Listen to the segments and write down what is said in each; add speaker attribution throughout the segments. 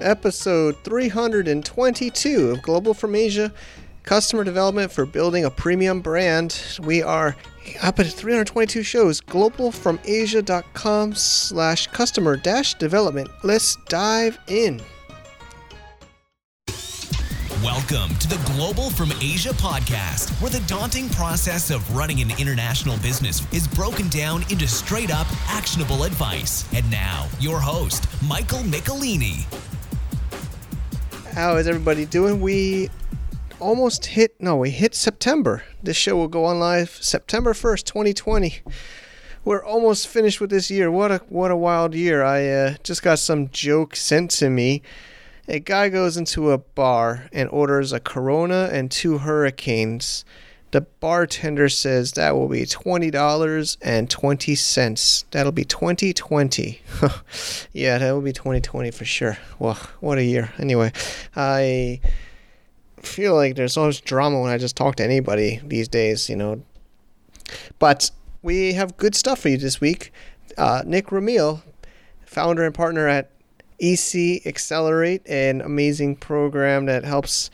Speaker 1: episode 322 of Global from Asia Customer Development for Building a Premium Brand. We are up at 322 shows, globalfromasia.com slash customer dash development. Let's dive in.
Speaker 2: Welcome to the Global from Asia podcast, where the daunting process of running an international business is broken down into straight up actionable advice. And now, your host, Michael Michelini.
Speaker 1: How is everybody doing? We almost hit, no, we hit September. This show will go on live September 1st, 2020. We're almost finished with this year. What a what a wild year. I uh, just got some joke sent to me a guy goes into a bar and orders a Corona and two Hurricanes. The bartender says that will be twenty dollars and twenty cents. That'll be twenty twenty. yeah, that will be twenty twenty for sure. Well, what a year. Anyway, I feel like there's so much drama when I just talk to anybody these days, you know. But we have good stuff for you this week. Uh, Nick Ramil, founder and partner at EC Accelerate, an amazing program that helps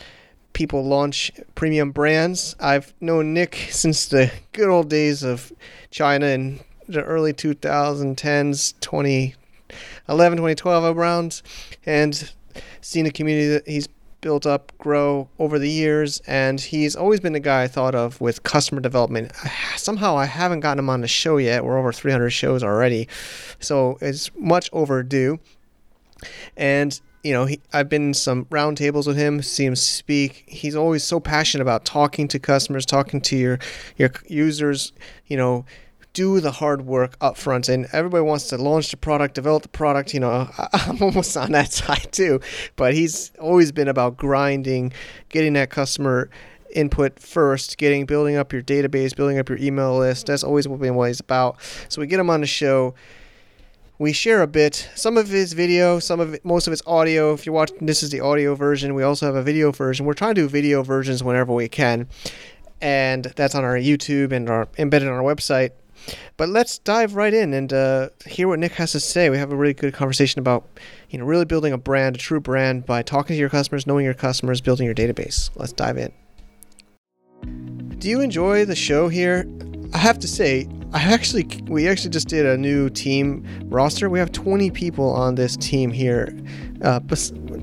Speaker 1: people launch premium brands. I've known Nick since the good old days of China in the early 2010s, 2011, 2012 around, and seen the community that he's built up grow over the years and he's always been the guy I thought of with customer development. Somehow I haven't gotten him on the show yet. We're over 300 shows already. So it's much overdue. And you know, he, I've been in some roundtables with him, see him speak. He's always so passionate about talking to customers, talking to your your users. You know, do the hard work up front. And everybody wants to launch the product, develop the product. You know, I'm almost on that side too. But he's always been about grinding, getting that customer input first, getting building up your database, building up your email list. That's always what been what he's about. So we get him on the show we share a bit. Some of his video, some of it, most of it's audio. If you're watching, this is the audio version. We also have a video version. We're trying to do video versions whenever we can, and that's on our YouTube and our embedded on our website. But let's dive right in and uh, hear what Nick has to say. We have a really good conversation about, you know, really building a brand, a true brand, by talking to your customers, knowing your customers, building your database. Let's dive in. Do you enjoy the show here? I have to say, I actually we actually just did a new team roster. We have 20 people on this team here, uh,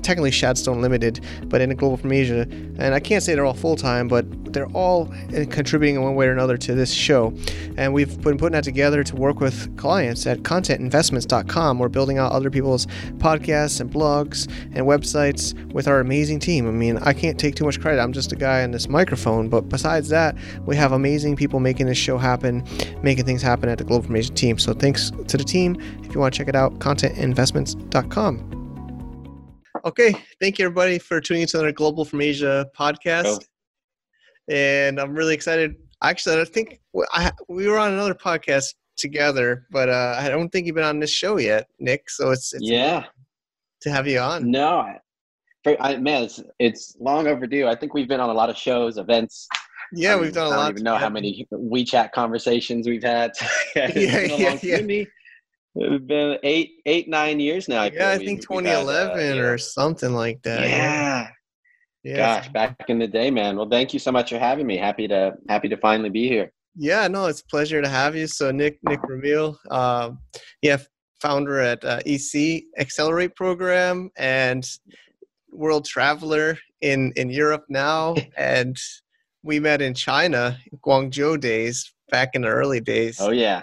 Speaker 1: technically Shadstone Limited, but in global from Asia. And I can't say they're all full time, but they're all uh, contributing in one way or another to this show. And we've been putting that together to work with clients at contentinvestments.com. We're building out other people's podcasts and blogs and websites with our amazing team. I mean, I can't take too much credit. I'm just a guy on this microphone, but besides that, we have amazing people making this show happen, making things happen at the Global from Asia team. So thanks to the team. If you want to check it out, contentinvestments.com. Okay, thank you everybody for tuning into another Global from Asia podcast. Oh. And I'm really excited. Actually, I think I, we were on another podcast together, but uh, I don't think you've been on this show yet, Nick. So it's, it's
Speaker 3: yeah
Speaker 1: to have you on.
Speaker 3: No, I, I, man, it's it's long overdue. I think we've been on a lot of shows, events,
Speaker 1: yeah, we've done a lot.
Speaker 3: I don't even know how many WeChat conversations we've had. yeah, yeah, yeah. It's been eight, eight, nine years now.
Speaker 1: I yeah, I think 2011 had, uh, or something like that.
Speaker 3: Yeah. yeah. Gosh, back in the day, man. Well, thank you so much for having me. Happy to happy to finally be here.
Speaker 1: Yeah, no, it's a pleasure to have you. So, Nick Nick Ramil, um, yeah, founder at uh, EC Accelerate program and world traveler in in Europe now, and we met in China, Guangzhou days back in the early days.
Speaker 3: Oh yeah,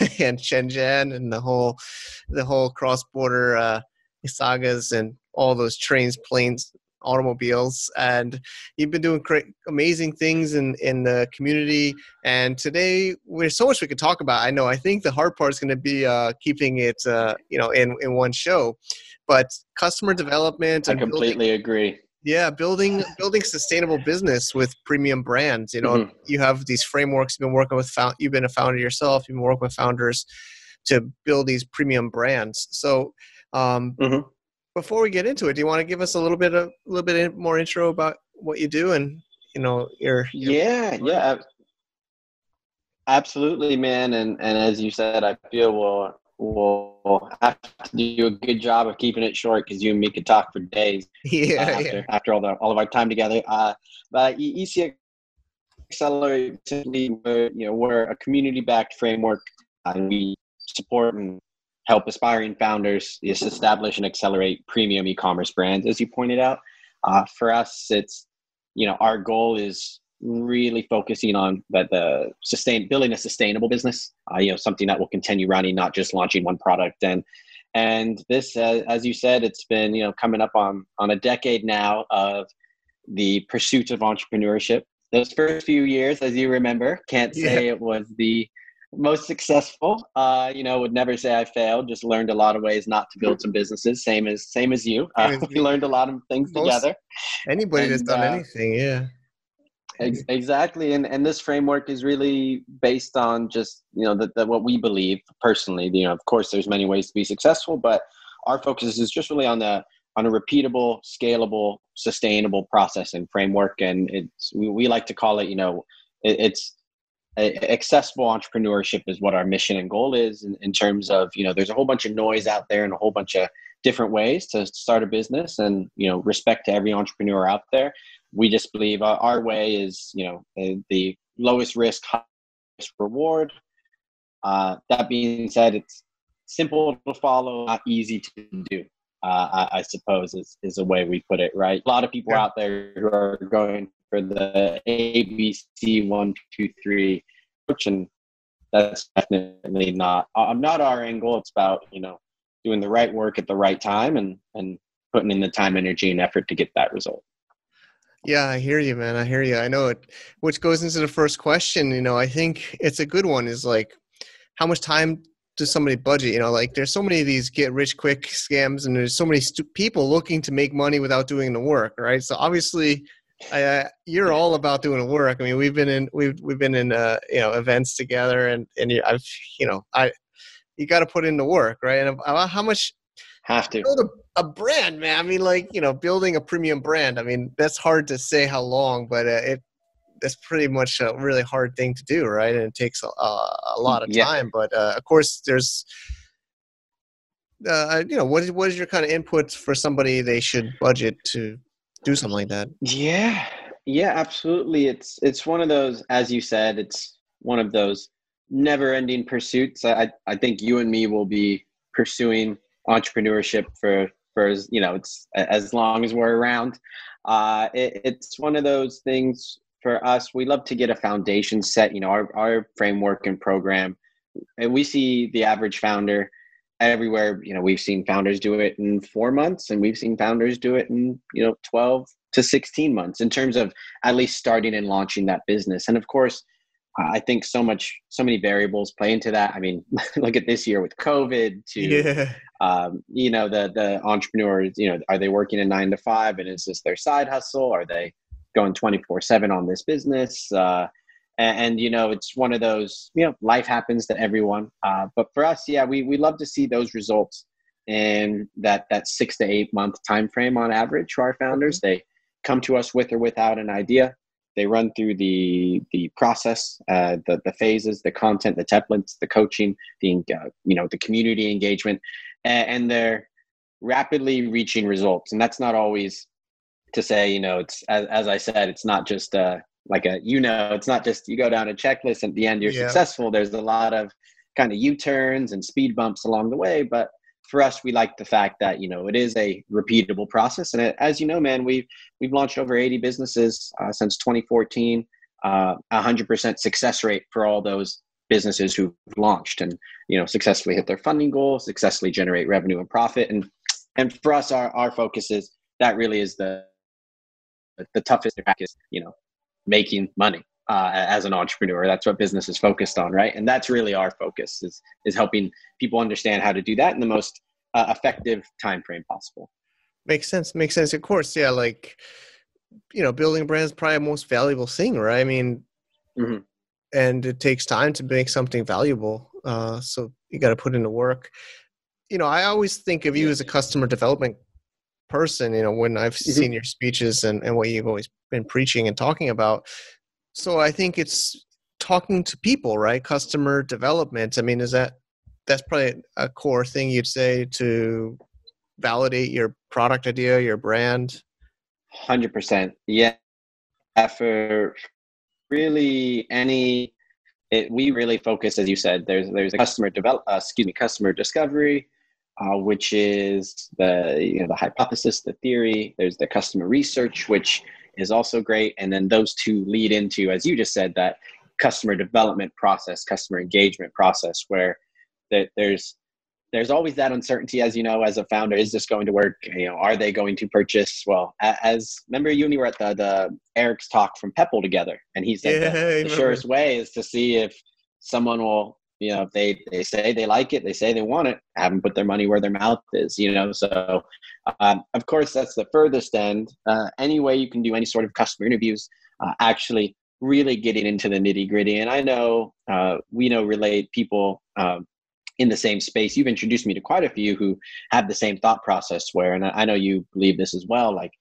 Speaker 1: and Shenzhen and the whole the whole cross border uh, sagas and all those trains, planes, automobiles, and you've been doing great, amazing things in in the community. And today, there's so much we could talk about. I know. I think the hard part is going to be uh, keeping it, uh, you know, in in one show. But customer development.
Speaker 3: I completely building, agree
Speaker 1: yeah building building sustainable business with premium brands you know mm-hmm. you have these frameworks you've been working with found you've been a founder yourself you've been working with founders to build these premium brands so um, mm-hmm. before we get into it do you want to give us a little bit of a little bit more intro about what you do and you know your,
Speaker 3: your yeah yeah absolutely man and and as you said i feel we'll we'll have to do a good job of keeping it short because you and me could talk for days.
Speaker 1: Yeah, uh,
Speaker 3: after,
Speaker 1: yeah.
Speaker 3: after all the all of our time together. Uh, but EC Accelerate simply, we're, you know, we're a community-backed framework, and we support and help aspiring founders establish and accelerate premium e-commerce brands. As you pointed out, uh, for us, it's you know our goal is really focusing on that the sustain building a sustainable business uh, you know something that will continue running not just launching one product. And and this uh, as you said it's been you know coming up on on a decade now of the pursuit of entrepreneurship. Those first few years as you remember can't say yeah. it was the most successful. Uh, you know would never say i failed just learned a lot of ways not to build some businesses same as same as you. Uh, we learned a lot of things most, together.
Speaker 1: anybody and, that's done uh, anything yeah
Speaker 3: exactly and and this framework is really based on just you know that what we believe personally you know of course there's many ways to be successful but our focus is just really on the on a repeatable scalable sustainable process and framework and it's we, we like to call it you know it, it's accessible entrepreneurship is what our mission and goal is in, in terms of you know there's a whole bunch of noise out there and a whole bunch of different ways to start a business and you know respect to every entrepreneur out there we just believe our, our way is you know the lowest risk highest reward. Uh, that being said it's simple to follow not easy to do uh, I, I, suppose is, is a way we put it right? A lot of people yeah. out there who are going for the abc one two three approach and that's definitely not i'm not our angle. It's about you know doing the right work at the right time and and putting in the time energy and effort to get that result
Speaker 1: yeah, I hear you, man. I hear you. I know it. Which goes into the first question. You know, I think it's a good one. Is like, how much time does somebody budget? You know, like there's so many of these get rich quick scams, and there's so many stu- people looking to make money without doing the work, right? So obviously, I, you're all about doing the work. I mean, we've been in we've we've been in uh, you know events together, and and I've you know I you got to put in the work, right? And how much
Speaker 3: have to
Speaker 1: build a, a brand, man. I mean, like you know, building a premium brand. I mean, that's hard to say how long, but uh, it that's pretty much a really hard thing to do, right? And it takes a, a lot of time. Yeah. But uh, of course, there's uh, you know, what is what is your kind of input for somebody they should budget to do something like that?
Speaker 3: Yeah, yeah, absolutely. It's it's one of those, as you said, it's one of those never-ending pursuits. I I think you and me will be pursuing entrepreneurship for for as you know it's as long as we're around uh, it, it's one of those things for us we love to get a foundation set you know our, our framework and program and we see the average founder everywhere you know we've seen founders do it in four months and we've seen founders do it in you know 12 to 16 months in terms of at least starting and launching that business and of course I think so much, so many variables play into that. I mean, look at this year with COVID. To yeah. Um, you know, the the entrepreneurs. You know, are they working a nine to five, and is this their side hustle? Are they going twenty four seven on this business? Uh, and, and, you know, it's one of those. You know, life happens to everyone. Uh, but for us, yeah, we we love to see those results in that that six to eight month time frame on average for our founders. They come to us with or without an idea they run through the the process, uh, the the phases, the content, the templates, the coaching, the uh, you know the community engagement, and, they're rapidly reaching results. And that's not always to say, you know, it's as, as I said, it's not just uh, like a you know, it's not just you go down a checklist and at the end you're yeah. successful. There's a lot of kind of U turns and speed bumps along the way, but for us, we like the fact that you know it is a repeatable process, and it, as you know, man, we've we've launched over 80 businesses uh, since 2014. Uh, 100% success rate for all those businesses who've launched and you know successfully hit their funding goals, successfully generate revenue and profit, and and for us, our our focus is that really is the the toughest practice, you know, making money uh, as an entrepreneur. That's what business is focused on, right? And that's really our focus is is helping people understand how to do that in the most uh, effective time frame possible.
Speaker 1: Makes sense. Makes sense. Of course, yeah. Like you know, building a brand is probably the most valuable thing, right? I mean, mm-hmm. And it takes time to make something valuable. Uh, so you got to put in the work. You know, I always think of you as a customer development person. You know, when I've mm-hmm. seen your speeches and, and what you've always been preaching and talking about, so I think it's talking to people, right? Customer development. I mean, is that that's probably a core thing you'd say to validate your product idea, your brand.
Speaker 3: Hundred percent. Yeah. For really any, it, we really focus, as you said. There's there's a customer develop, uh, excuse me, customer discovery, uh, which is the you know the hypothesis, the theory. There's the customer research, which is also great, and then those two lead into, as you just said, that customer development process, customer engagement process, where that there's there's always that uncertainty, as you know, as a founder. Is this going to work? You know, are they going to purchase? Well, as remember, you and me were at the the Eric's talk from Pebble together, and he said yeah, the, the surest way is to see if someone will you know, if they, they say they like it, they say they want it, have them put their money where their mouth is, you know. So, um, of course, that's the furthest end. Uh, any way you can do any sort of customer interviews, uh, actually really getting into the nitty gritty. And I know uh, we know relate people um, in the same space. You've introduced me to quite a few who have the same thought process where, and I know you believe this as well, like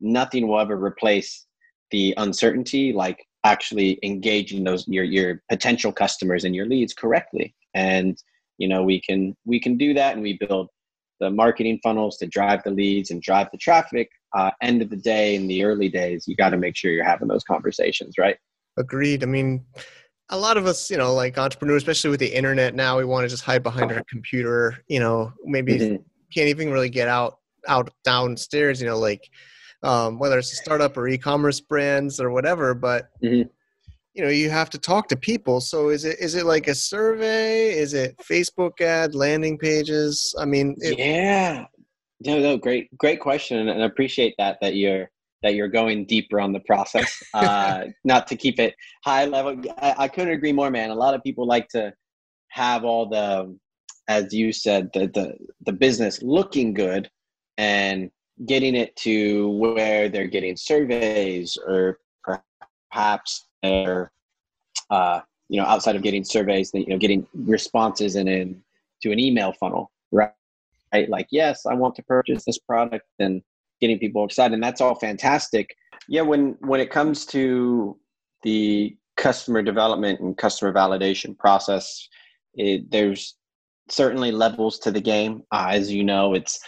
Speaker 3: nothing will ever replace the uncertainty like actually engaging those your your potential customers and your leads correctly. And you know we can we can do that and we build the marketing funnels to drive the leads and drive the traffic uh, end of the day in the early days you got to make sure you're having those conversations right?
Speaker 1: Agreed. I mean a lot of us you know like entrepreneurs especially with the internet now we want to just hide behind our computer you know maybe mm-hmm. can't even really get out out downstairs you know like um, whether it's a startup or e-commerce brands or whatever. But mm-hmm. you know, you have to talk to people. So is it is it like a survey? Is it Facebook ad, landing pages? I mean,
Speaker 3: it, yeah, no, no, great, great question, and I appreciate that that you're that you're going deeper on the process. Uh, not to keep it high level. I, I couldn't agree more, man. A lot of people like to have all the as you said the the, the business looking good and getting it to where they're getting surveys or perhaps they're uh, you know outside of getting surveys you know getting responses in, in to an email funnel right right like yes i want to purchase this product and getting people excited and that's all fantastic. Yeah when when it comes to the customer development and customer validation process it, there's certainly levels to the game. Uh, as you know it's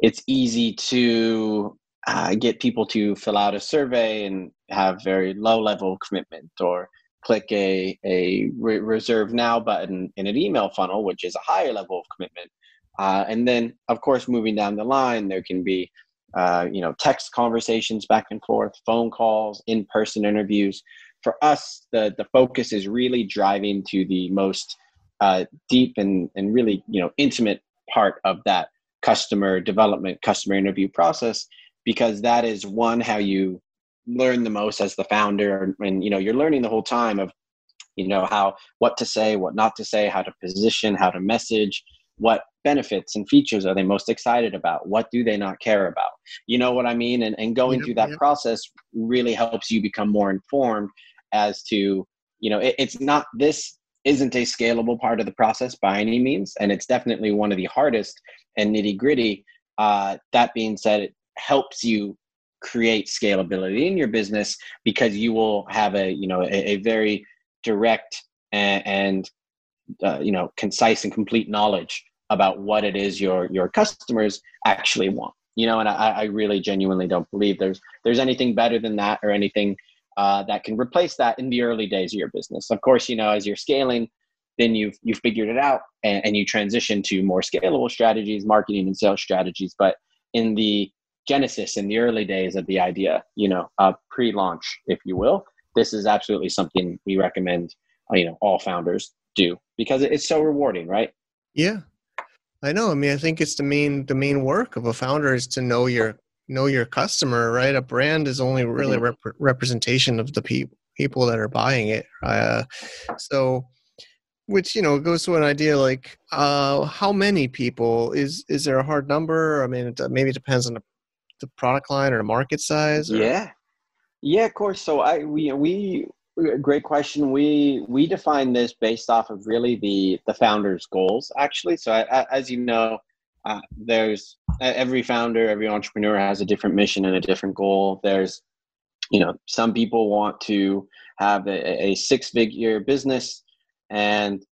Speaker 3: it's easy to uh, get people to fill out a survey and have very low level commitment or click a, a re- reserve now button in an email funnel which is a higher level of commitment. Uh, and then of course moving down the line there can be uh, you know text conversations back and forth phone calls in-person interviews. For us the, the focus is really driving to the most uh, deep and, and really you know intimate part of that customer development, customer interview process, because that is one how you learn the most as the founder, and you know you're learning the whole time of you know how what to say, what not to say, how to position, how to message, what benefits and features are they most excited about? What do they not care about? You know what i mean? And, and going through that process really helps you become more informed as to you know it, it's not this isn't a scalable part of the process by any means and it's definitely one of the hardest and nitty gritty. Uh, that being said, it helps you create scalability in your business because you will have a you know a, a very direct and, and uh, you know concise and complete knowledge about what it is your your customers actually want you know and i, I really genuinely don't believe there's there's anything better than that or anything uh, that can replace that in the early days of your business. Of course you know as you're scaling then you've you've figured it out and, and you transition to more scalable strategies marketing and sales strategies. But in the genesis in the early days of the idea you know uh, pre-launch if you will this is absolutely something we recommend uh, you know all founders do because it's so rewarding right?
Speaker 1: Yeah. I know. I mean i think it's the main the main work of a founder is to know your know your customer right? A brand is only really mm-hmm. rep- representation of the people people that are buying it. Uh, so which you know goes to an idea like uh, how many people? Is is there a hard number? I mean it, maybe it depends on the, the product line or the market size or?
Speaker 3: yeah. Yeah of course. So i we we great question. We we define this based off of really the the founder's goals actually. So I, I, as you know uh, there's every founder every entrepreneur has a different mission and a different goal. There's you know some people want to have a, a six figure business and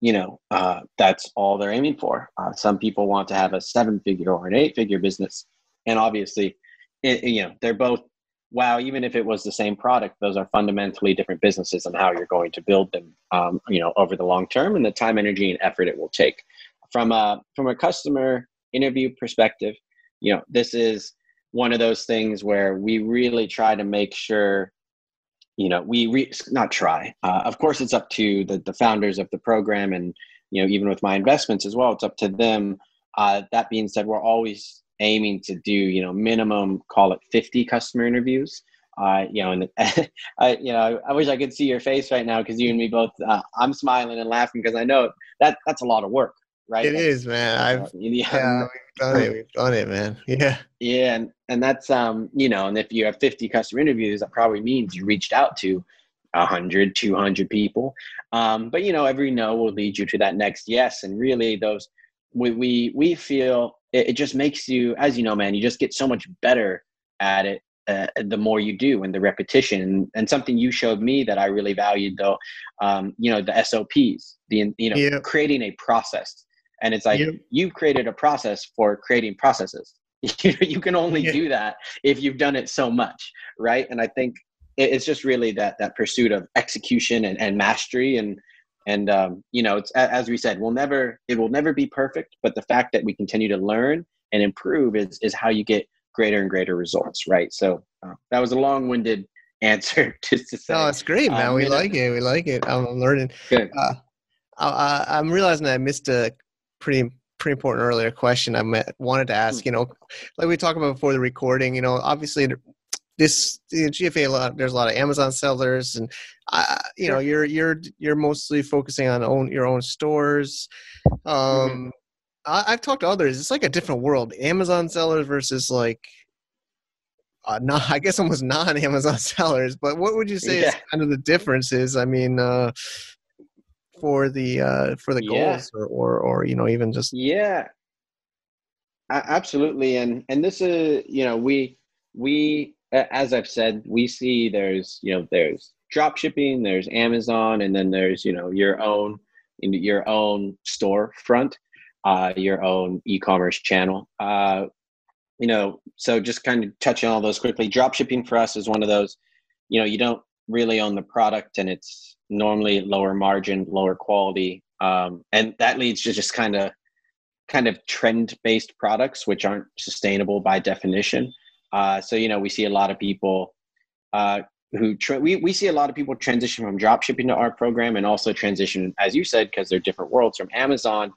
Speaker 3: you know uh, that's all they're aiming for. Uh, some people want to have a seven figure or an eight figure business. And obviously it, you know they're both wow even if it was the same product those are fundamentally different businesses and how you're going to build them um, you know over the long term and the time energy and effort it will take. From a from a customer interview perspective you know this is one of those things where we really try to make sure you know we re- not try uh, of course it's up to the, the founders of the program and you know even with my investments as well it's up to them. Uh, that being said we're always aiming to do you know minimum call it 50 customer interviews. Uh, you know and I, you know I wish I could see your face right now because you and me both uh, I'm smiling and laughing because I know that that's a lot of work right?
Speaker 1: It is, man. I've
Speaker 3: yeah,
Speaker 1: yeah we've done it. We've done it man. Yeah.
Speaker 3: Yeah, and, and that's um, you know, and if you have 50 customer interviews, that probably means you reached out to 100, 200 people. Um, but you know, every no will lead you to that next yes, and really those we we we feel it, it just makes you, as you know, man, you just get so much better at it uh, the more you do and the repetition. And, and something you showed me that i really valued though um, you know the sops the you know
Speaker 1: Yeah.
Speaker 3: creating a process. And it's like you've created a process for creating processes. You, you can only
Speaker 1: Yeah.
Speaker 3: do that if you've done it so much right? And i think it's just really that that pursuit of execution and, and mastery and and um, you know it's as we said we'll never it will never be perfect but the fact that we continue to learn and improve is is how you get greater and greater results right? So uh, that was a long-winded answer just to say.
Speaker 1: No it's great man.
Speaker 3: Um,
Speaker 1: we
Speaker 3: you know-
Speaker 1: like it. We like it. I'm learning.
Speaker 3: Good.
Speaker 1: Uh, I, I'm realizing I missed a pretty pretty important earlier question I met, wanted to ask. You know, like we talked about before the recording. You know, obviously this the GFA a lot. There's a lot of Amazon sellers, and uh, you know, you're you're you're mostly focusing on own your own stores. Um, I, I've talked to others. It's like a different world. Amazon sellers versus like. Uh, not, I guess almost non-Amazon sellers, but what would you say is kind of the differences? I mean, uh, for the uh for the
Speaker 3: Yeah.
Speaker 1: goals or, or or you know even just
Speaker 3: Yeah, absolutely. And and this is you know we we as I've said we see there's you know there's drop shipping, there's Amazon, and then there's you know your own your own storefront, uh, your own e-commerce channel. Uh, you know, so just kind of touching all those quickly. Drop shipping for us is one of those. You know, you don't really own the product, and it's normally lower margin, lower quality, um, and that leads to just kind of kind of trend based products which aren't sustainable by definition uh, so you know we see a lot of people uh, who tra- we, we see a lot of people transition from drop shipping to our program and also transition as you said because they're different worlds from amazon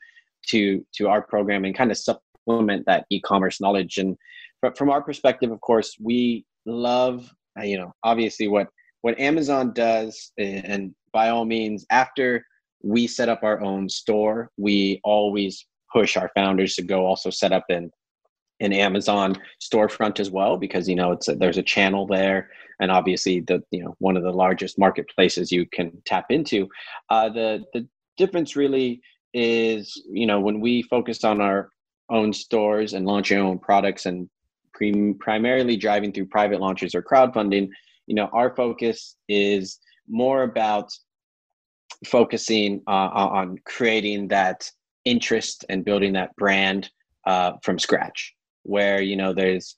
Speaker 3: to to our program and kind of supplement that e-commerce knowledge. And but from our perspective of course we love uh, you know obviously what what amazon does and by all means after we set up our own store we always push our founders to go also set up an an Amazon storefront as well because you know it's a, there's a channel there and obviously the you know one of the largest marketplaces you can tap into. Uh, the the difference really is you know when we focused on our own stores and launching our own products and pre- primarily driving through private launches or crowdfunding, you know our focus is more about focusing uh, on creating that interest and building that brand uh, from scratch where you know there's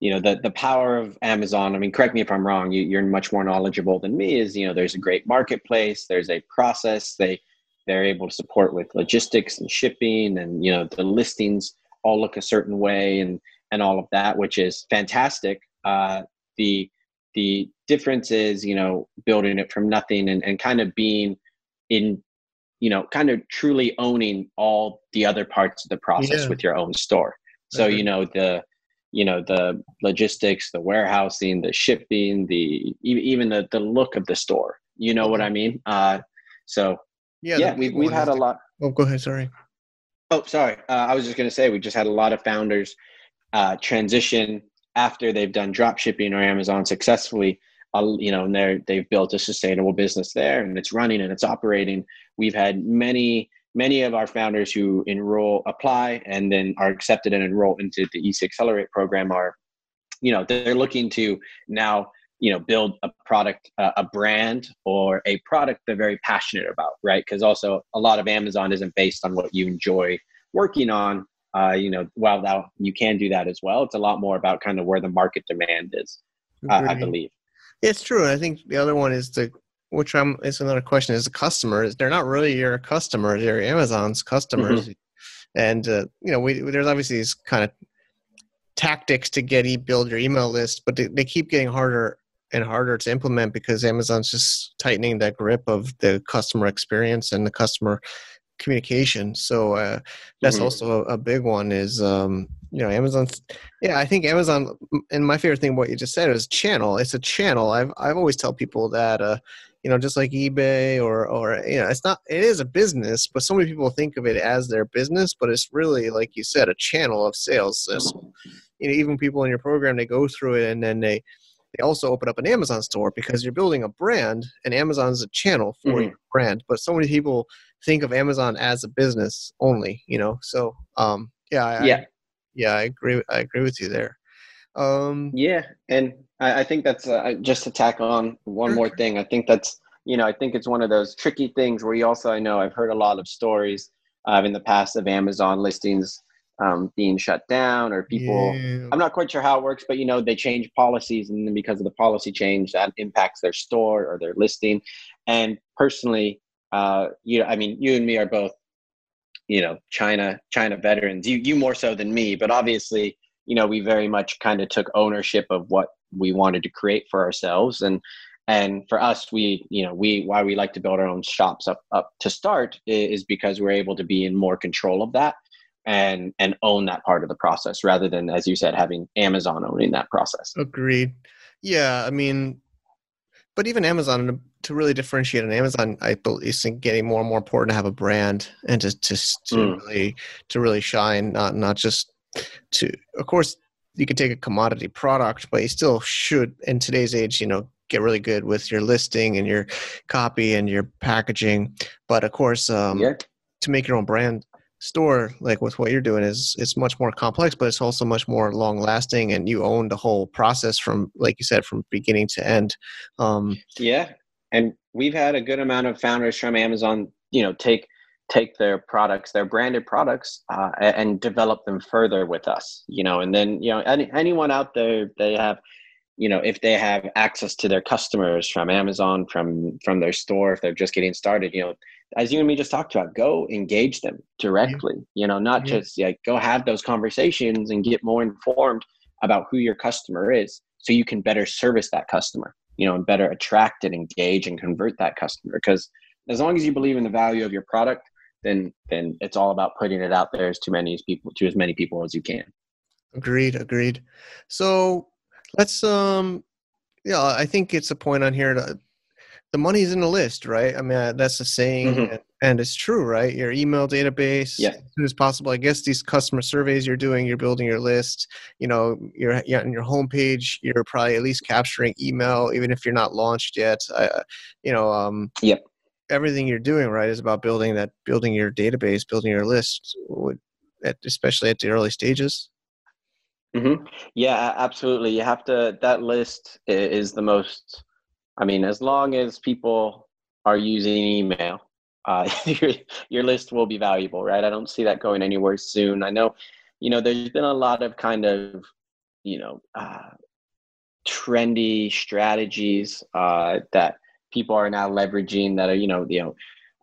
Speaker 3: you know the the power of amazon. I mean correct me if i'm wrong you, you're much more knowledgeable than me is you know there's a great marketplace there's a process they they're able to support with logistics and shipping and you know the listings all look a certain way and and all of that which is fantastic. Uh, the the difference is you know building it from nothing and, and kind of being in you know kind of truly owning all the other parts of the process
Speaker 1: Yeah.
Speaker 3: with your own store so
Speaker 1: Okay.
Speaker 3: you know the you know the logistics the warehousing the shipping the even the, the look of the store you know what i mean uh so
Speaker 1: yeah
Speaker 3: yeah, we've, we've had a lot
Speaker 1: oh go ahead sorry
Speaker 3: Oh, sorry. Uh, I was just going to say we just had a lot of founders uh, transition after they've done drop shipping or Amazon successfully. Uh, you know, and they're they've built a sustainable business there, and it's running and it's operating. We've had many many of our founders who enroll, apply, and then are accepted and enroll into the EC Accelerate program are, you know, they're looking to now you know build a product uh, a brand or a product they're very passionate about right? Because also a lot of amazon isn't based on what you enjoy working on uh, you know while that you can do that as well. It's a lot more about kind of where the market demand is uh, i believe.
Speaker 1: It's true i think the other one is the which i'm is another question is the customers they're not really your customers they're amazon's customers mm-hmm. and uh, you know we, there's obviously these kind of tactics to get e build your email list but they, they keep getting harder and harder to implement because Amazon's just tightening that grip of the customer experience and the customer communication. So uh, that's mm-hmm. also a, a, big one. Is um, you know Amazon's yeah I think Amazon and my favorite thing what you just said is channel. It's a channel. I've I've always tell people that uh, you know just like eBay or or you know it's not it is a business, but so many people think of it as their business, but it's really like you said a channel of sales. So, you know even people in your program they go through it and then they they also open up an Amazon store because you're building a brand, and Amazon is a channel for mm-hmm. your brand. But so many people think of Amazon as a business only, you know. So, um, yeah, I, yeah, I, yeah, I agree. I agree with you there.
Speaker 3: Um, yeah, and I, I think that's uh, just to tack on one more thing. I think that's you know I think it's one of those tricky things where you also I know I've heard a lot of stories uh, in the past of Amazon listings um, being shut down or people yeah. i'm not quite sure how it works but you know they change policies and then because of the policy change that impacts their store or their listing and personally uh, you know i mean you and me are both you know china china veterans you you more so than me but obviously you know we very much kind of took ownership of what we wanted to create for ourselves. And and for us we you know we why we like to build our own shops up up to start is because we're able to be in more control of that and and own that part of the process rather than as you said having amazon owning that process.
Speaker 1: Agreed. Yeah i mean but even amazon to really differentiate on amazon i believe think getting more and more important to have a brand and to to, to mm. really to really shine not not just to of course you can take a commodity product but you still should in today's age you know get really good with your listing and your copy and your packaging. But of course um, yeah. to make your own brand store like with what you're doing is it's much more complex but it's also much more long lasting and you own the whole process from like you said from beginning to end.
Speaker 3: Um yeah. And we've had a good amount of founders from amazon you know take take their products their branded products uh, and develop them further with us you know and then you know any, anyone out there they have you know if they have access to their customers from amazon from from their store if they're just getting started you know as you and me just talked about, go engage them directly. You know, not yeah. just like go have those conversations and get more informed about who your customer is, so you can better service that customer. You know, and better attract and engage and convert that customer. Because as long as you believe in the value of your product, then then it's all about putting it out there as to many as people to as many people as you can.
Speaker 1: Agreed. Agreed. So let's um yeah i think it's a point on here to the money's in the list, right? I mean, that's a saying, mm-hmm. and, and, it's true, right? Your email database,
Speaker 3: yeah.
Speaker 1: as soon as possible. I guess these customer surveys you're doing, you're building your list. You know, you're yeah, on your homepage, you're probably at least capturing email, even if you're not launched yet. I, you know, um,
Speaker 3: yep.
Speaker 1: Everything you're doing, right, is about building that, building your database, building your list, especially at the early stages.
Speaker 3: Mm-hmm. Yeah, absolutely. You have to. That list is the most I mean, as long as people are using email, uh, your, your list will be valuable, right? I don't see that going anywhere soon. I know, you know, there's been a lot of kind of, you know, uh, trendy strategies uh, that people are now leveraging that are, you know, you know,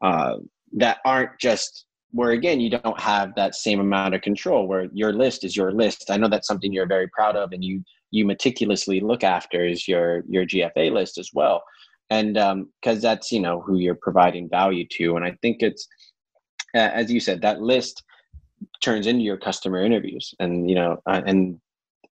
Speaker 3: uh, that aren't just where again you don't have that same amount of control where your list is your list. I know that's something you're very proud of and you you meticulously look after is your your GFA list as well, and because um, that's you know who you're providing value to, and I think it's as you said that list turns into your customer interviews, and you know uh, and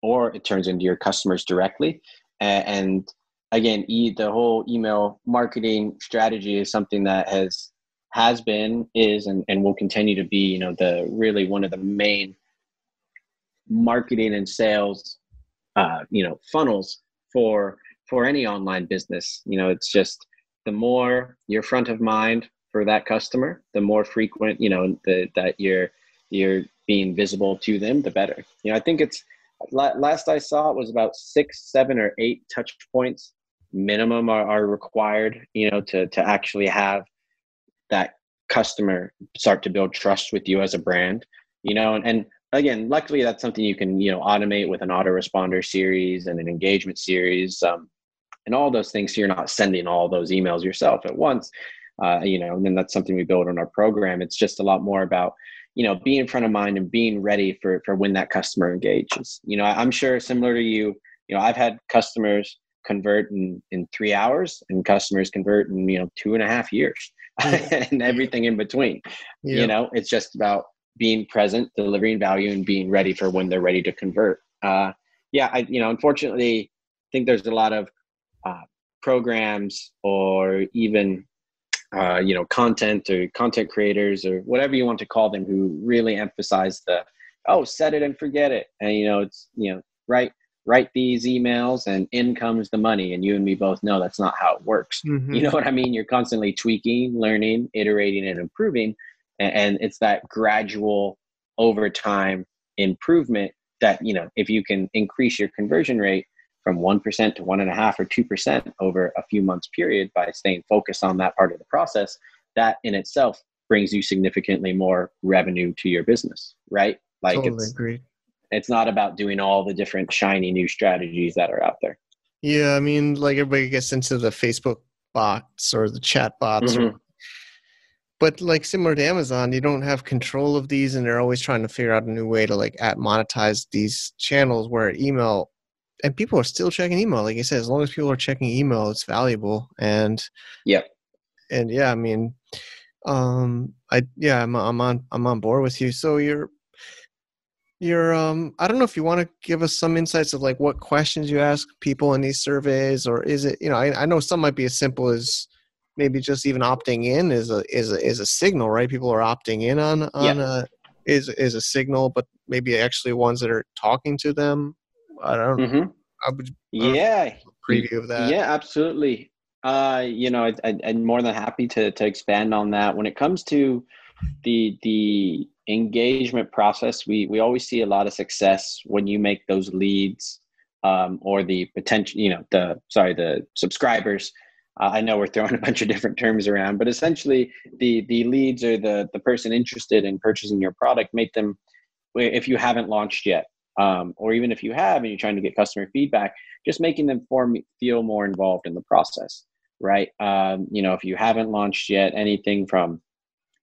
Speaker 3: or it turns into your customers directly, and, and again e- the whole email marketing strategy is something that has has been is and, and will continue to be you know the really one of the main marketing and sales uh, you know funnels for for any online business. You know it's just the more you're front of mind for that customer the more frequent you know the, that you're you're being visible to them the better. You know i think it's last I saw it was about six, seven, or eight touch points minimum are, are required. You know, to to actually have that customer start to build trust with you as a brand. You know, and, and again, luckily that's something you can you know automate with an autoresponder series and an engagement series, um, and all those things. So you're not sending all those emails yourself at once. Uh, you know, and then that's something we build on our program. It's just a lot more about you know being in front of mind and being ready for for when that customer engages you know i'm sure similar to you you know i've had customers convert in in three hours and customers convert in you know two and a half years and everything in between. Yeah. you know it's just about being present delivering value and being ready for when they're ready to convert. Uh yeah i you know unfortunately i think there's a lot of uh, programs or even uh, you know content or content creators or whatever you want to call them who really emphasize the oh set it and forget it. And you know it's you know write write these emails and in comes the money and you and me both know that's not how it works mm-hmm. you know what i mean you're constantly tweaking learning iterating and improving and, and it's that gradual over time improvement that you know if you can increase your conversion rate from 1% to 1.5 or 2% over a few months period by staying focused on that part of the process that in itself brings you significantly more revenue to your business right
Speaker 1: like totally it's, agree.
Speaker 3: It's not about doing all the different shiny new strategies that are out there
Speaker 1: yeah i mean like everybody gets into the facebook bots or the chat bots mm-hmm. or, but like similar to amazon you don't have control of these and they're always trying to figure out a new way to like at monetize these channels where email and people are still checking email. Like I said, as long as people are checking email, it's valuable. And
Speaker 3: yeah,
Speaker 1: and yeah, I mean, um, I yeah, I'm I'm on I'm on board with you. So you're you're um I don't know if you want to give us some insights of like what questions you ask people in these surveys, or is it you know I, I know some might be as simple as maybe just even opting in is a is a is a signal, right? People are opting in on on yeah. a is is a signal, but maybe actually ones that are talking to them I don't. Mm-hmm. I would.
Speaker 3: Yeah.
Speaker 1: Preview of that.
Speaker 3: Yeah, absolutely. Uh, you know, I I, am more than happy to to expand on that. When it comes to the the engagement process, we we always see a lot of success when you make those leads um, or the potential. You know, the sorry, the subscribers. Uh, I know we're throwing a bunch of different terms around, but essentially, the the leads or the the person interested in purchasing your product, make them if you haven't launched yet um, or even if you have and you're trying to get customer feedback, just making them form, feel more involved in the process, right? Um, you know, if you haven't launched yet, anything from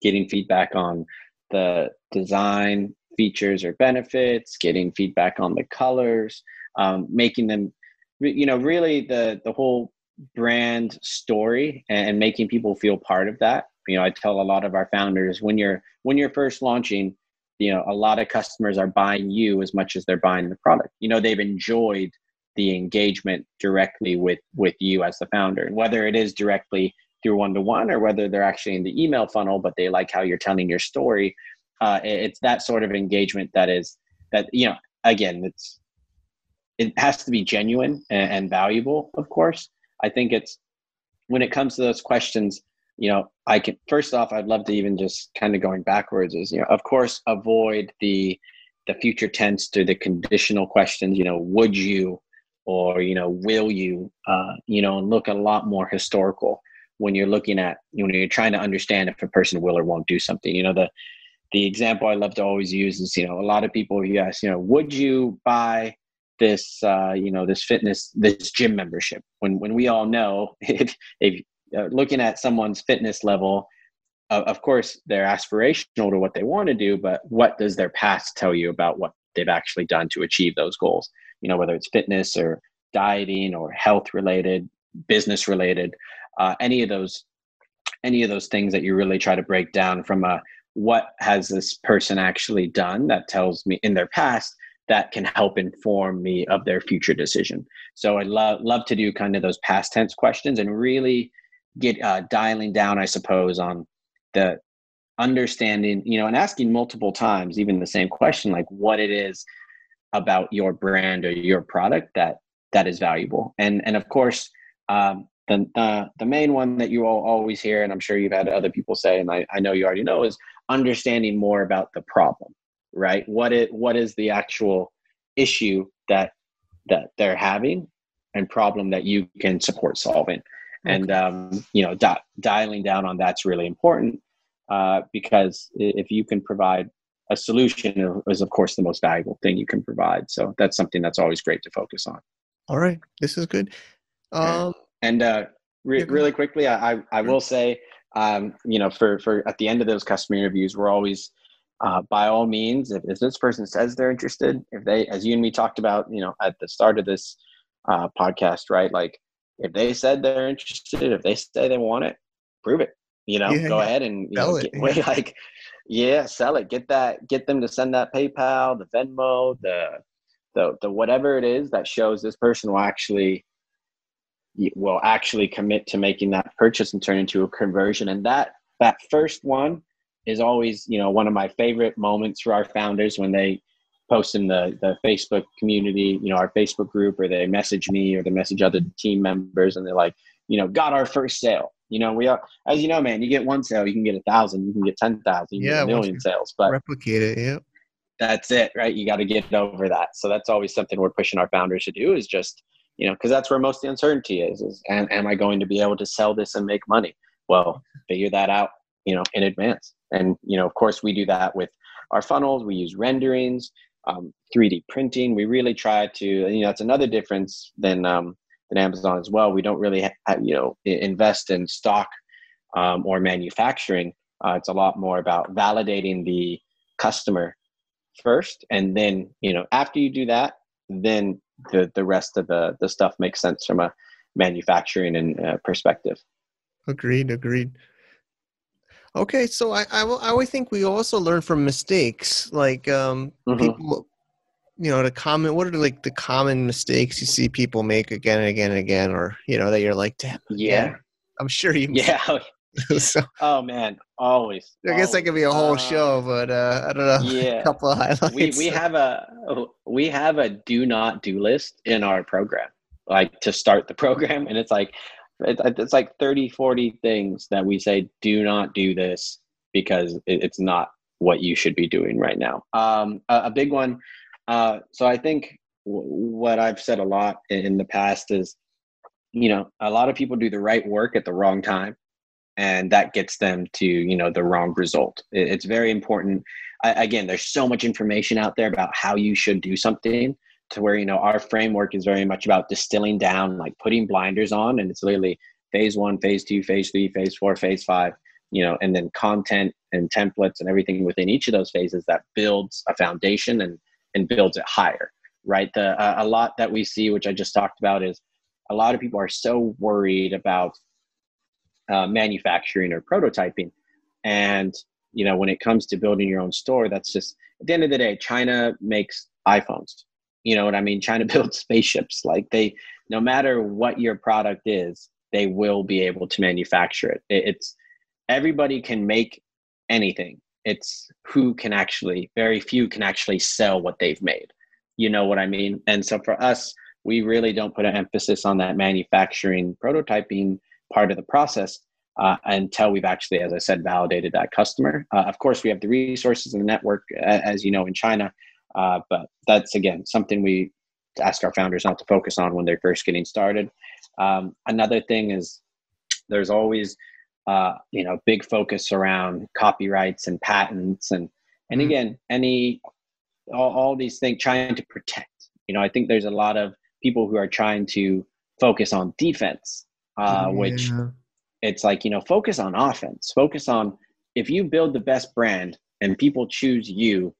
Speaker 3: getting feedback on the design features or benefits, getting feedback on the colors, um, making them, you know, really the the whole brand story and making people feel part of that. You know, I tell a lot of our founders when you're when you're first launching, you know a lot of customers are buying you as much as they're buying the product you know they've enjoyed the engagement directly with with you as the founder and whether it is directly through one to one or whether they're actually in the email funnel but they like how you're telling your story uh, it's that sort of engagement that is that you know again it's it has to be genuine and, and valuable of course i think it's when it comes to those questions you know, I can first off, I'd love to even just kind of going backwards is, you know, of course, avoid the the future tense to the conditional questions. You know, would you, or you know, will you? Uh, you know, and look a lot more historical when you're looking at when you're trying to understand if a person will or won't do something. You know, the the example I love to always use is, you know, a lot of people you ask, you know, would you buy this uh, you know this fitness this gym membership when when we all know if if uh, looking at someone's fitness level uh, of course they're aspirational to what they want to do but what does their past tell you about what they've actually done to achieve those goals you know whether it's fitness or dieting or health related business related uh, any of those any of those things that you really try to break down from a what has this person actually done that tells me in their past that can help inform me of their future decision so i love love to do kind of those past tense questions and really get uh, dialing down, I suppose, on the understanding, you know, and asking multiple times, even the same question, like what it is about your brand or your product that that is valuable. And and of course, um, the the the main one that you all always hear, and I'm sure you've had other people say, and I, I know you already know, is understanding more about the problem, right? What it what is the actual issue that that they're having and problem that you can support solving? And um, you know di- dialing down on that's really important uh, because if you can provide a solution is of course the most valuable thing you can provide. So that's something that's always great to focus on.
Speaker 1: All right. This is good. Um,
Speaker 3: and uh, re- really quickly i, I will say um, you know for for at the end of those customer interviews we're always uh, by all means if, if this person says they're interested if they as you and me talked about you know at the start of this uh, podcast right like if they said they're interested if they say they want it prove it you know yeah, go yeah. ahead and you know, it, get, yeah. like yeah sell it get that get them to send that paypal the venmo the the the whatever it is that shows this person will actually will actually commit to making that purchase and turn into a conversion. And that that first one is always you know one of my favorite moments for our founders when they post in the the facebook community you know our facebook group or they message me or they message other team members and they're like you know got our first sale. You know we are as you know man you get one sale you can get a thousand you can get ten thousand you yeah, get a million sales but
Speaker 1: replicate it yeah.
Speaker 3: that's it right? You got to get over that. So that's always something we're pushing our founders to do is just you know because that's where most of the uncertainty is is and am i going to be able to sell this and make money? Well figure that out you know in advance. And you know of course we do that with our funnels. We use renderings um, 3d printing. We really try to you know that's another difference than um, than amazon as well. We don't really you know invest in stock um, or manufacturing. Uh, it's a lot more about validating the customer first. And then you know after you do that then the the rest of the the stuff makes sense from a manufacturing and uh, perspective
Speaker 1: agreed agreed Okay, so I, I, I always think we also learn from mistakes. Like um, mm-hmm. people, you know, the common. What are like the common mistakes you see people make again and again and again, or you know that you're like, damn.
Speaker 3: Yeah,
Speaker 1: I'm sure you.
Speaker 3: Yeah. so, oh man, always.
Speaker 1: I
Speaker 3: guess
Speaker 1: always. that could be a whole uh, show, but uh, I don't know.
Speaker 3: Yeah,
Speaker 1: a couple of highlights.
Speaker 3: We we have a we have a do not do list in our program, like to start the program, and it's like it's like 30 40 things that we say do not do this because it's not what you should be doing right now um, a, a, big one uh, so i think w- what i've said a lot in the past is you know a lot of people do the right work at the wrong time and that gets them to you know the wrong result. It's very important. I, again there's so much information out there about how you should do something to where you know our framework is very much about distilling down like putting blinders on and it's literally phase one phase two phase three phase four phase five you know and then content and templates and everything within each of those phases that builds a foundation and and builds it higher right? The uh, a lot that we see which i just talked about is a lot of people are so worried about uh, manufacturing or prototyping and you know when it comes to building your own store that's just at the end of the day china makes iphones you know what I mean? Trying to build spaceships. Like they, no matter what your product is, they will be able to manufacture it. It's everybody can make anything. It's who can actually, very few can actually sell what they've made. You know what I mean? And so for us, we really don't put an emphasis on that manufacturing prototyping part of the process uh, until we've actually, as I said, validated that customer. Uh, of course, we have the resources and the network, as you know, in China uh, but that's again something we ask our founders not to focus on when they're first getting started. Um, another thing is there's always uh, you know big focus around copyrights and patents and and mm-hmm. again any all, all these things trying to protect. You know I think there's a lot of people who are trying to focus on defense, uh, yeah. which it's like you know focus on offense. Focus on if you build the best brand and people choose you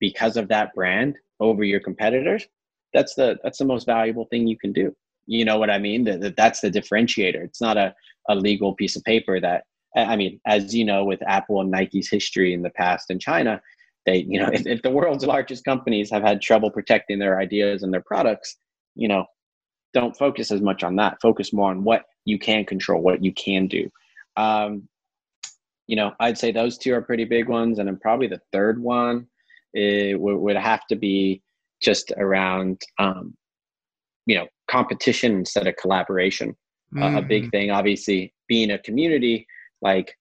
Speaker 3: because of that brand over your competitors that's the that's the most valuable thing you can do you know what i mean that, that's the differentiator it's not a, a legal piece of paper that i mean as you know with apple and nike's history in the past in china they you know if, if the world's largest companies have had trouble protecting their ideas and their products you know don't focus as much on that focus more on what you can control what you can do um, you know i'd say those two are pretty big ones and then probably the third one it would have to be just around um, you know competition instead of collaboration mm. uh, a big mm. thing obviously being a community like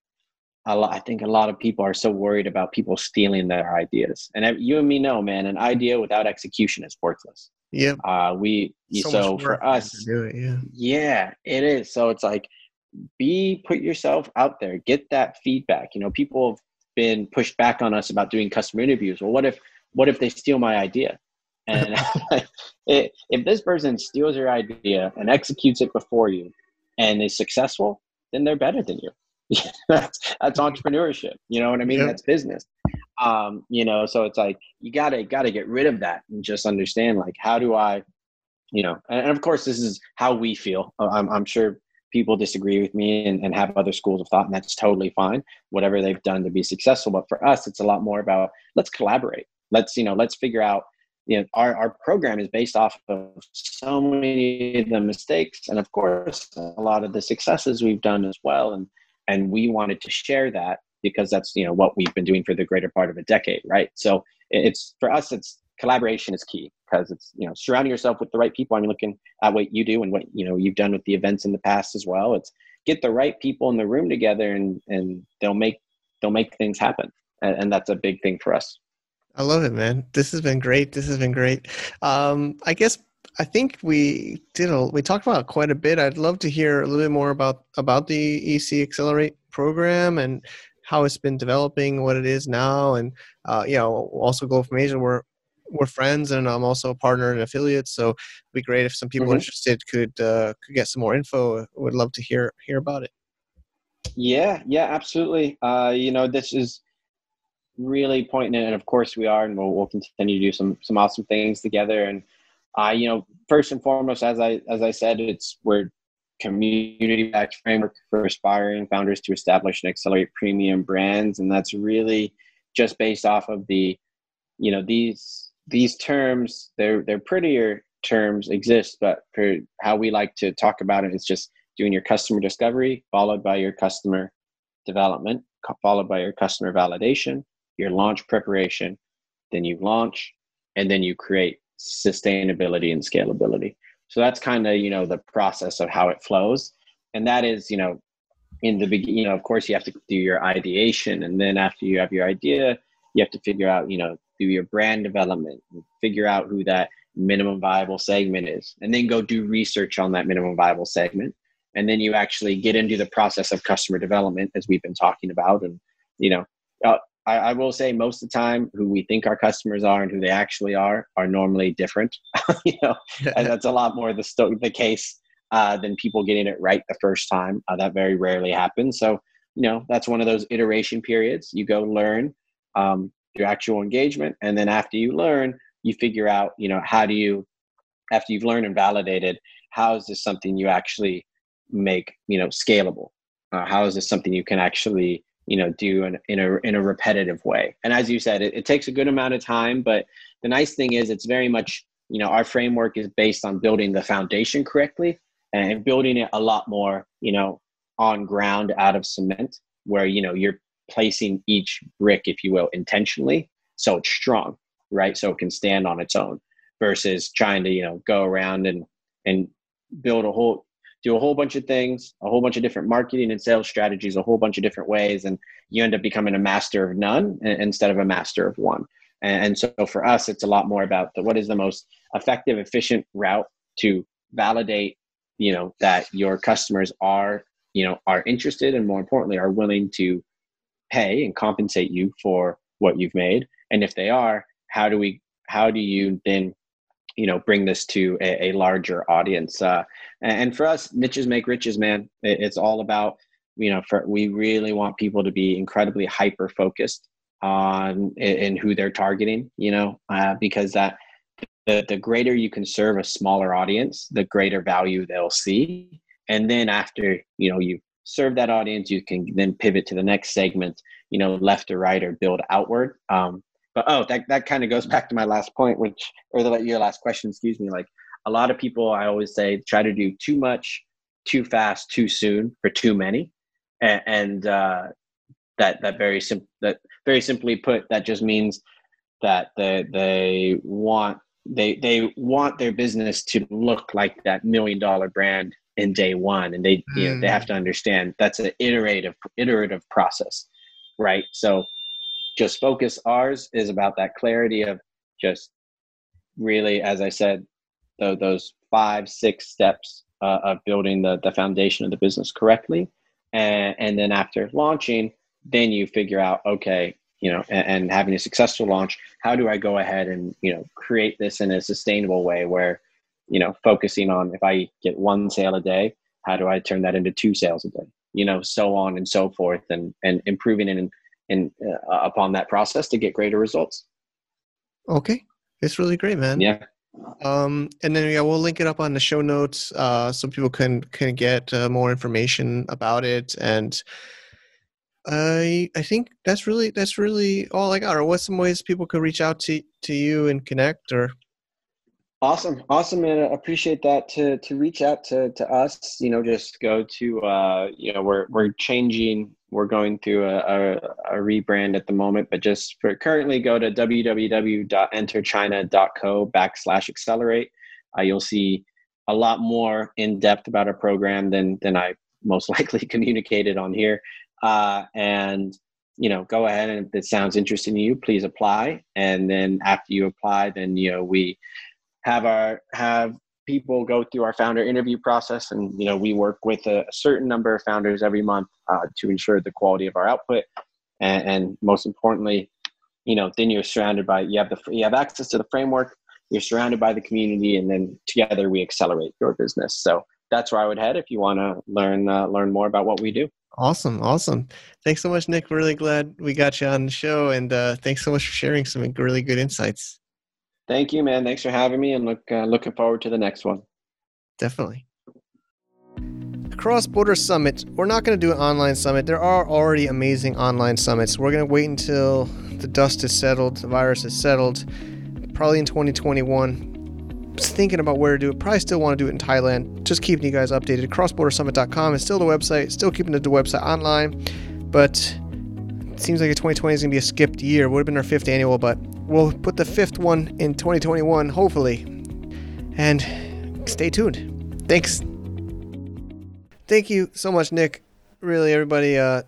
Speaker 3: a lot, I think a lot of people are so worried about people stealing their ideas. And you and me know, man, an idea without execution is worthless.
Speaker 1: Yeah.
Speaker 3: Uh, we so, so for us,
Speaker 1: it, yeah.
Speaker 3: yeah, it is. So it's like be put yourself out there, get that feedback. You know, people have been pushed back on us about doing customer interviews. Well, what if what if they steal my idea? And if this person steals your idea and executes it before you and is successful, then they're better than you. that's, that's entrepreneurship. You know what I mean? Yep. That's business. Um, you know, so it's like you gotta gotta get rid of that and just understand like how do I, you know, and, of course this is how we feel. Uh, I'm, I'm sure people disagree with me and, and have other schools of thought, and that's totally fine. Whatever they've done to be successful, but for us, it's a lot more about let's collaborate. Let's you know, let's figure out you know our, our program is based off of so many of the mistakes and of course a lot of the successes we've done as well and and we wanted to share that because that's you know what we've been doing for the greater part of a decade right? So it's for us it's collaboration is key because it's you know surrounding yourself with the right people i mean looking at what you do and what you know you've done with the events in the past as well. It's get the right people in the room together and and they'll make they'll make things happen. And, and that's a big thing for us.
Speaker 1: I love it man. This has been great. This has been great. Um i guess I think we did a we talked about quite a bit. I'd love to hear a little bit more about about the EC Accelerate program and how it's been developing, what it is now, and uh, you know, also Global from Asia. We're we're friends, and I'm also a partner and affiliate. So it'd be great if some people mm-hmm. interested could uh, could get some more info. Would love to hear hear about it.
Speaker 3: Yeah, yeah, absolutely. Uh, you know, this is really poignant, and of course we are, and we'll, we'll continue to do some some awesome things together. And uh, you know, first and foremost, as I as I said, it's we're community backed framework for aspiring founders to establish and accelerate premium brands, and that's really just based off of the, you know, these these terms. They're they're prettier terms exist, but for how we like to talk about it, it's just doing your customer discovery followed by your customer development, followed by your customer validation, your launch preparation, then you launch, and then you create sustainability and scalability. So that's kind of you know the process of how it flows, and that is you know in the beginning. You know, of course, you have to do your ideation, and then after you have your idea, you have to figure out you know do your brand development, figure out who that minimum viable segment is, and then go do research on that minimum viable segment, and then you actually get into the process of customer development as we've been talking about, and you know. Uh, I, I, will say most of the time who we think our customers are and who they actually are are normally different. You know and that's a lot more the, sto- the case uh, than people getting it right the first time. Uh, that very rarely happens. So you know that's one of those iteration periods. You go learn um, your actual engagement and then after you learn you figure out you know how do you after you've learned and validated how is this something you actually make you know scalable? Uh, how is this something you can actually you know do in, in a in a repetitive way. And as you said it, it takes a good amount of time but the nice thing is it's very much you know our framework is based on building the foundation correctly and building it a lot more you know on ground out of cement where you know you're placing each brick if you will intentionally so it's strong right? So it can stand on its own versus trying to you know go around and and build a whole do a whole bunch of things, a whole bunch of different marketing and sales strategies, a whole bunch of different ways, and you end up becoming a master of none instead of a master of one. And so for us, it's a lot more about the, what is the most effective, efficient route to validate, you know, that your customers are, you know, are interested and more importantly, are willing to pay and compensate you for what you've made. And if they are, how do we, how do you then you know bring this to a, a larger audience. Uh, and for us niches make riches man. It's all about you know for we really want people to be incredibly hyper focused on in, who they're targeting you know uh, because that the, the greater you can serve a smaller audience the greater value they'll see. And then after you know you serve that audience you can then pivot to the next segment you know left or right or build outward. Um, but oh, that that kind of goes back to my last point, which or the, your last question, excuse me. Like a lot of people, I always say, try to do too much, too fast, too soon for too many, and, and uh, that that very simple that very simply put, that just means that they they want they they want their business to look like that million dollar brand in day one and they you know they have mm. to understand that's an iterative iterative process right? So just focus. Ours is about that clarity of just really, as I said, the, those five, six steps uh, of building the, the foundation of the business correctly. And, and then after launching, then you figure out, okay, you know, and, and having a successful launch, how do I go ahead and, you know, create this in a sustainable way where, you know, focusing on if I get one sale a day, how do I turn that into two sales a day? You know, so on and so forth, and and improving in in uh, upon that process to get greater results.
Speaker 1: Okay, it's really great, man.
Speaker 3: Yeah.
Speaker 1: Um, and then yeah, we'll link it up on the show notes uh, so people can can get uh, more information about it. And I I think that's really that's really all I got. Or what's some ways people could reach out to to you and connect? Or
Speaker 3: awesome, awesome, and appreciate that. To to reach out to to us, you know, just go to uh, you know we're we're changing we're going through a, a, a, rebrand at the moment, but just for currently go to www.enterchina.co backslash accelerate. Uh, you'll see a lot more in depth about our program than than I most likely communicated on here. Uh, and you know, go ahead and if it sounds interesting to you, please apply. And then after you apply, then you know we have our have people go through our founder interview process and you know we work with a, certain number of founders every month uh, to ensure the quality of our output. And, and, most importantly you know then you're surrounded by you have the you have access to the framework you're surrounded by the community and then together we accelerate your business. So that's where i would head if you want to learn uh, learn more about what we do.
Speaker 1: Awesome awesome. Thanks so much nick. Really glad we got you on the show and uh, thanks so much for sharing some really good insights
Speaker 3: Thank you, man. Thanks for having me, and look uh, looking forward to the next one.
Speaker 1: Definitely. Cross Border Summit. We're not going to do an online summit. There are already amazing online summits. We're going to wait until the dust is settled, the virus is settled, probably in 2021. Just thinking about where to do it. Probably still want to do it in Thailand. Just keeping you guys updated. CrossBorderSummit.com is still the website. Still keeping the website online, but seems like 2020 is going to be a skipped year. Would have been our fifth annual, but we'll put the fifth one in 2021, hopefully. And stay tuned. Thanks. Thank you so much, Nick. Really, everybody. Uh,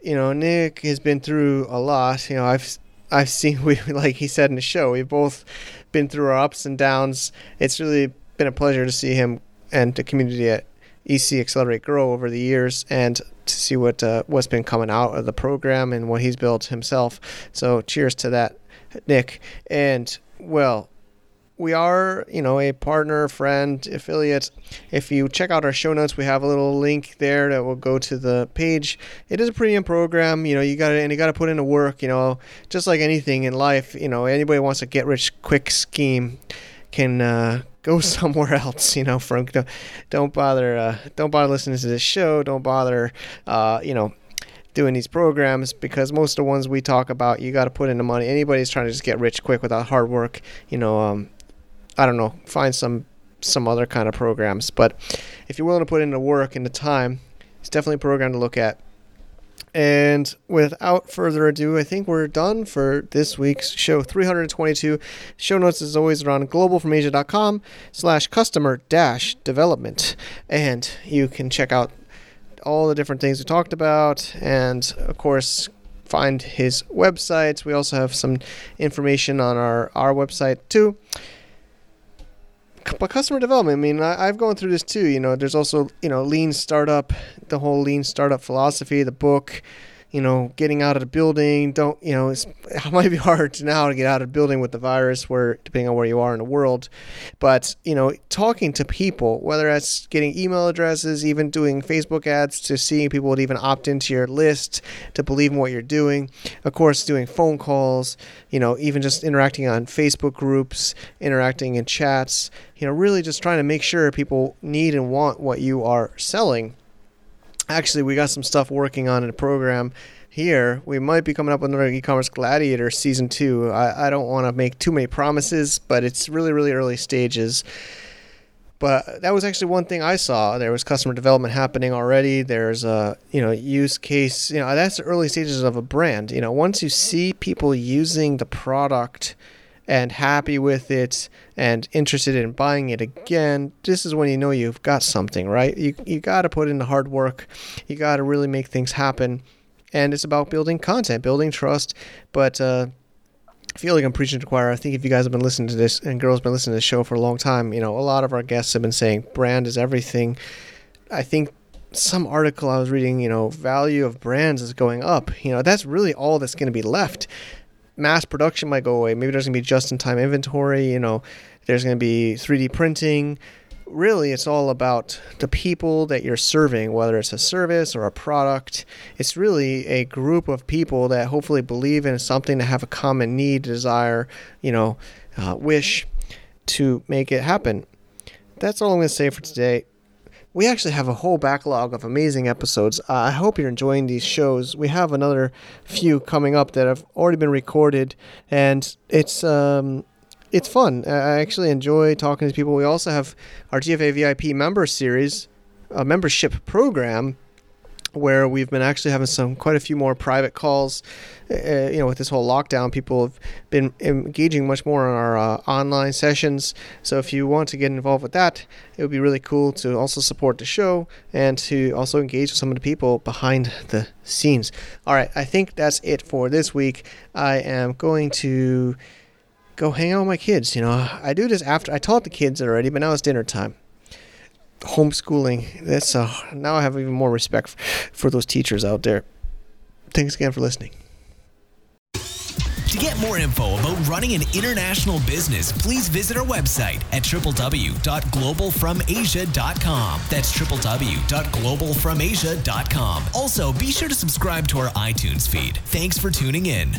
Speaker 1: you know, Nick has been through a lot. You know, I've I've seen we like he said in the show, we've both been through our ups and downs. It's really been a pleasure to see him and the community at EC Accelerate grow over the years and to see what uh, what's been coming out of the program and what he's built himself. So cheers to that. Nick. And well, we are, you know, a partner, friend, affiliate. If you check out our show notes, we have a little link there that will go to the page. It is a premium program, you know, you got to and you got to put into work, you know, just like anything in life, you know, anybody wants a get rich quick scheme can uh, go somewhere else, you know, don't, don't bother uh, don't bother listening to this show, don't bother uh, you know, doing these programs because most of the ones we talk about, you got to put in the money. Anybody's trying to just get rich quick without hard work, you know, um, I don't know, find some some other kind of programs. But if you're willing to put in the work and the time, it's definitely a program to look at. And without further ado, I think we're done for this week's show 322. Show notes as always around globalfromasia.com slash customer dash development. And you can check out all the different things we talked about, and of course, find his website. We also have some information on our, our website too. But customer development, I mean, I, I've gone through this too. You know, there's also, you know, lean startup, the whole lean startup philosophy, the book, you know, getting out of the building. Don't, you know, it might be hard now to get out of the building with the virus, where depending on where you are in the world. But you know, talking to people, whether that's getting email addresses, even doing Facebook ads to seeing people would even opt into your list to believe in what you're doing. Of course, doing phone calls. You know, even just interacting on Facebook groups, interacting in chats. You know, really just trying to make sure people need and want what you are selling actually we got some stuff working on in a program here. We might be coming up with another e-commerce gladiator season two. I, I don't want to make too many promises but it's really really early stages. But that was actually one thing i saw. There was customer development happening already. There's a you know use case you know that's the early stages of a brand. You know once you see people using the product and happy with it and interested in buying it again, this is when you know you've got something, right? You, you got to put in the hard work. You got to really make things happen. and it's about building content, building trust. But uh, I feel like I'm preaching to choir. I think if you guys have been listening to this and girls been listening to this show for a long time, you know, a lot of our guests have been saying brand is everything. I think some article I was reading, you know, value of brands is going up. You know, that's really all that's going to be left. Mass production might go away. Maybe there's to be just in time inventory, you know, there's to be 3D printing. Really, it's all about the people that you're serving, whether it's a service or a product. It's really a group of people that hopefully believe in something, to have a common need, desire, you know, uh, wish to make it happen. That's all I'm going to say for today we actually have a whole backlog of amazing episodes. Uh, I hope you're enjoying these shows. We have another few coming up that have already been recorded, and it's um, it's fun. I actually enjoy talking to people. We also have our GFA VIP member series, a membership program where we've been actually having some quite a few more private calls. Uh, you know, with this whole lockdown, people have been engaging much more in our uh, online sessions. So if you want to get involved with that, it would be really cool to also support the show and to also engage with some of the people behind the scenes. All right, I think that's it for this week. I am going to go hang out with my kids. You know, I do this after I taught the kids already, but now it's dinner time homeschooling. That's uh, now I have even more respect for, for those teachers out there. Thanks again for listening.
Speaker 2: To get more info about running an international business, please visit our website at www.globalfromasia.com. That's www.globalfromasia.com. Also, be sure to subscribe to our iTunes feed. Thanks for tuning in.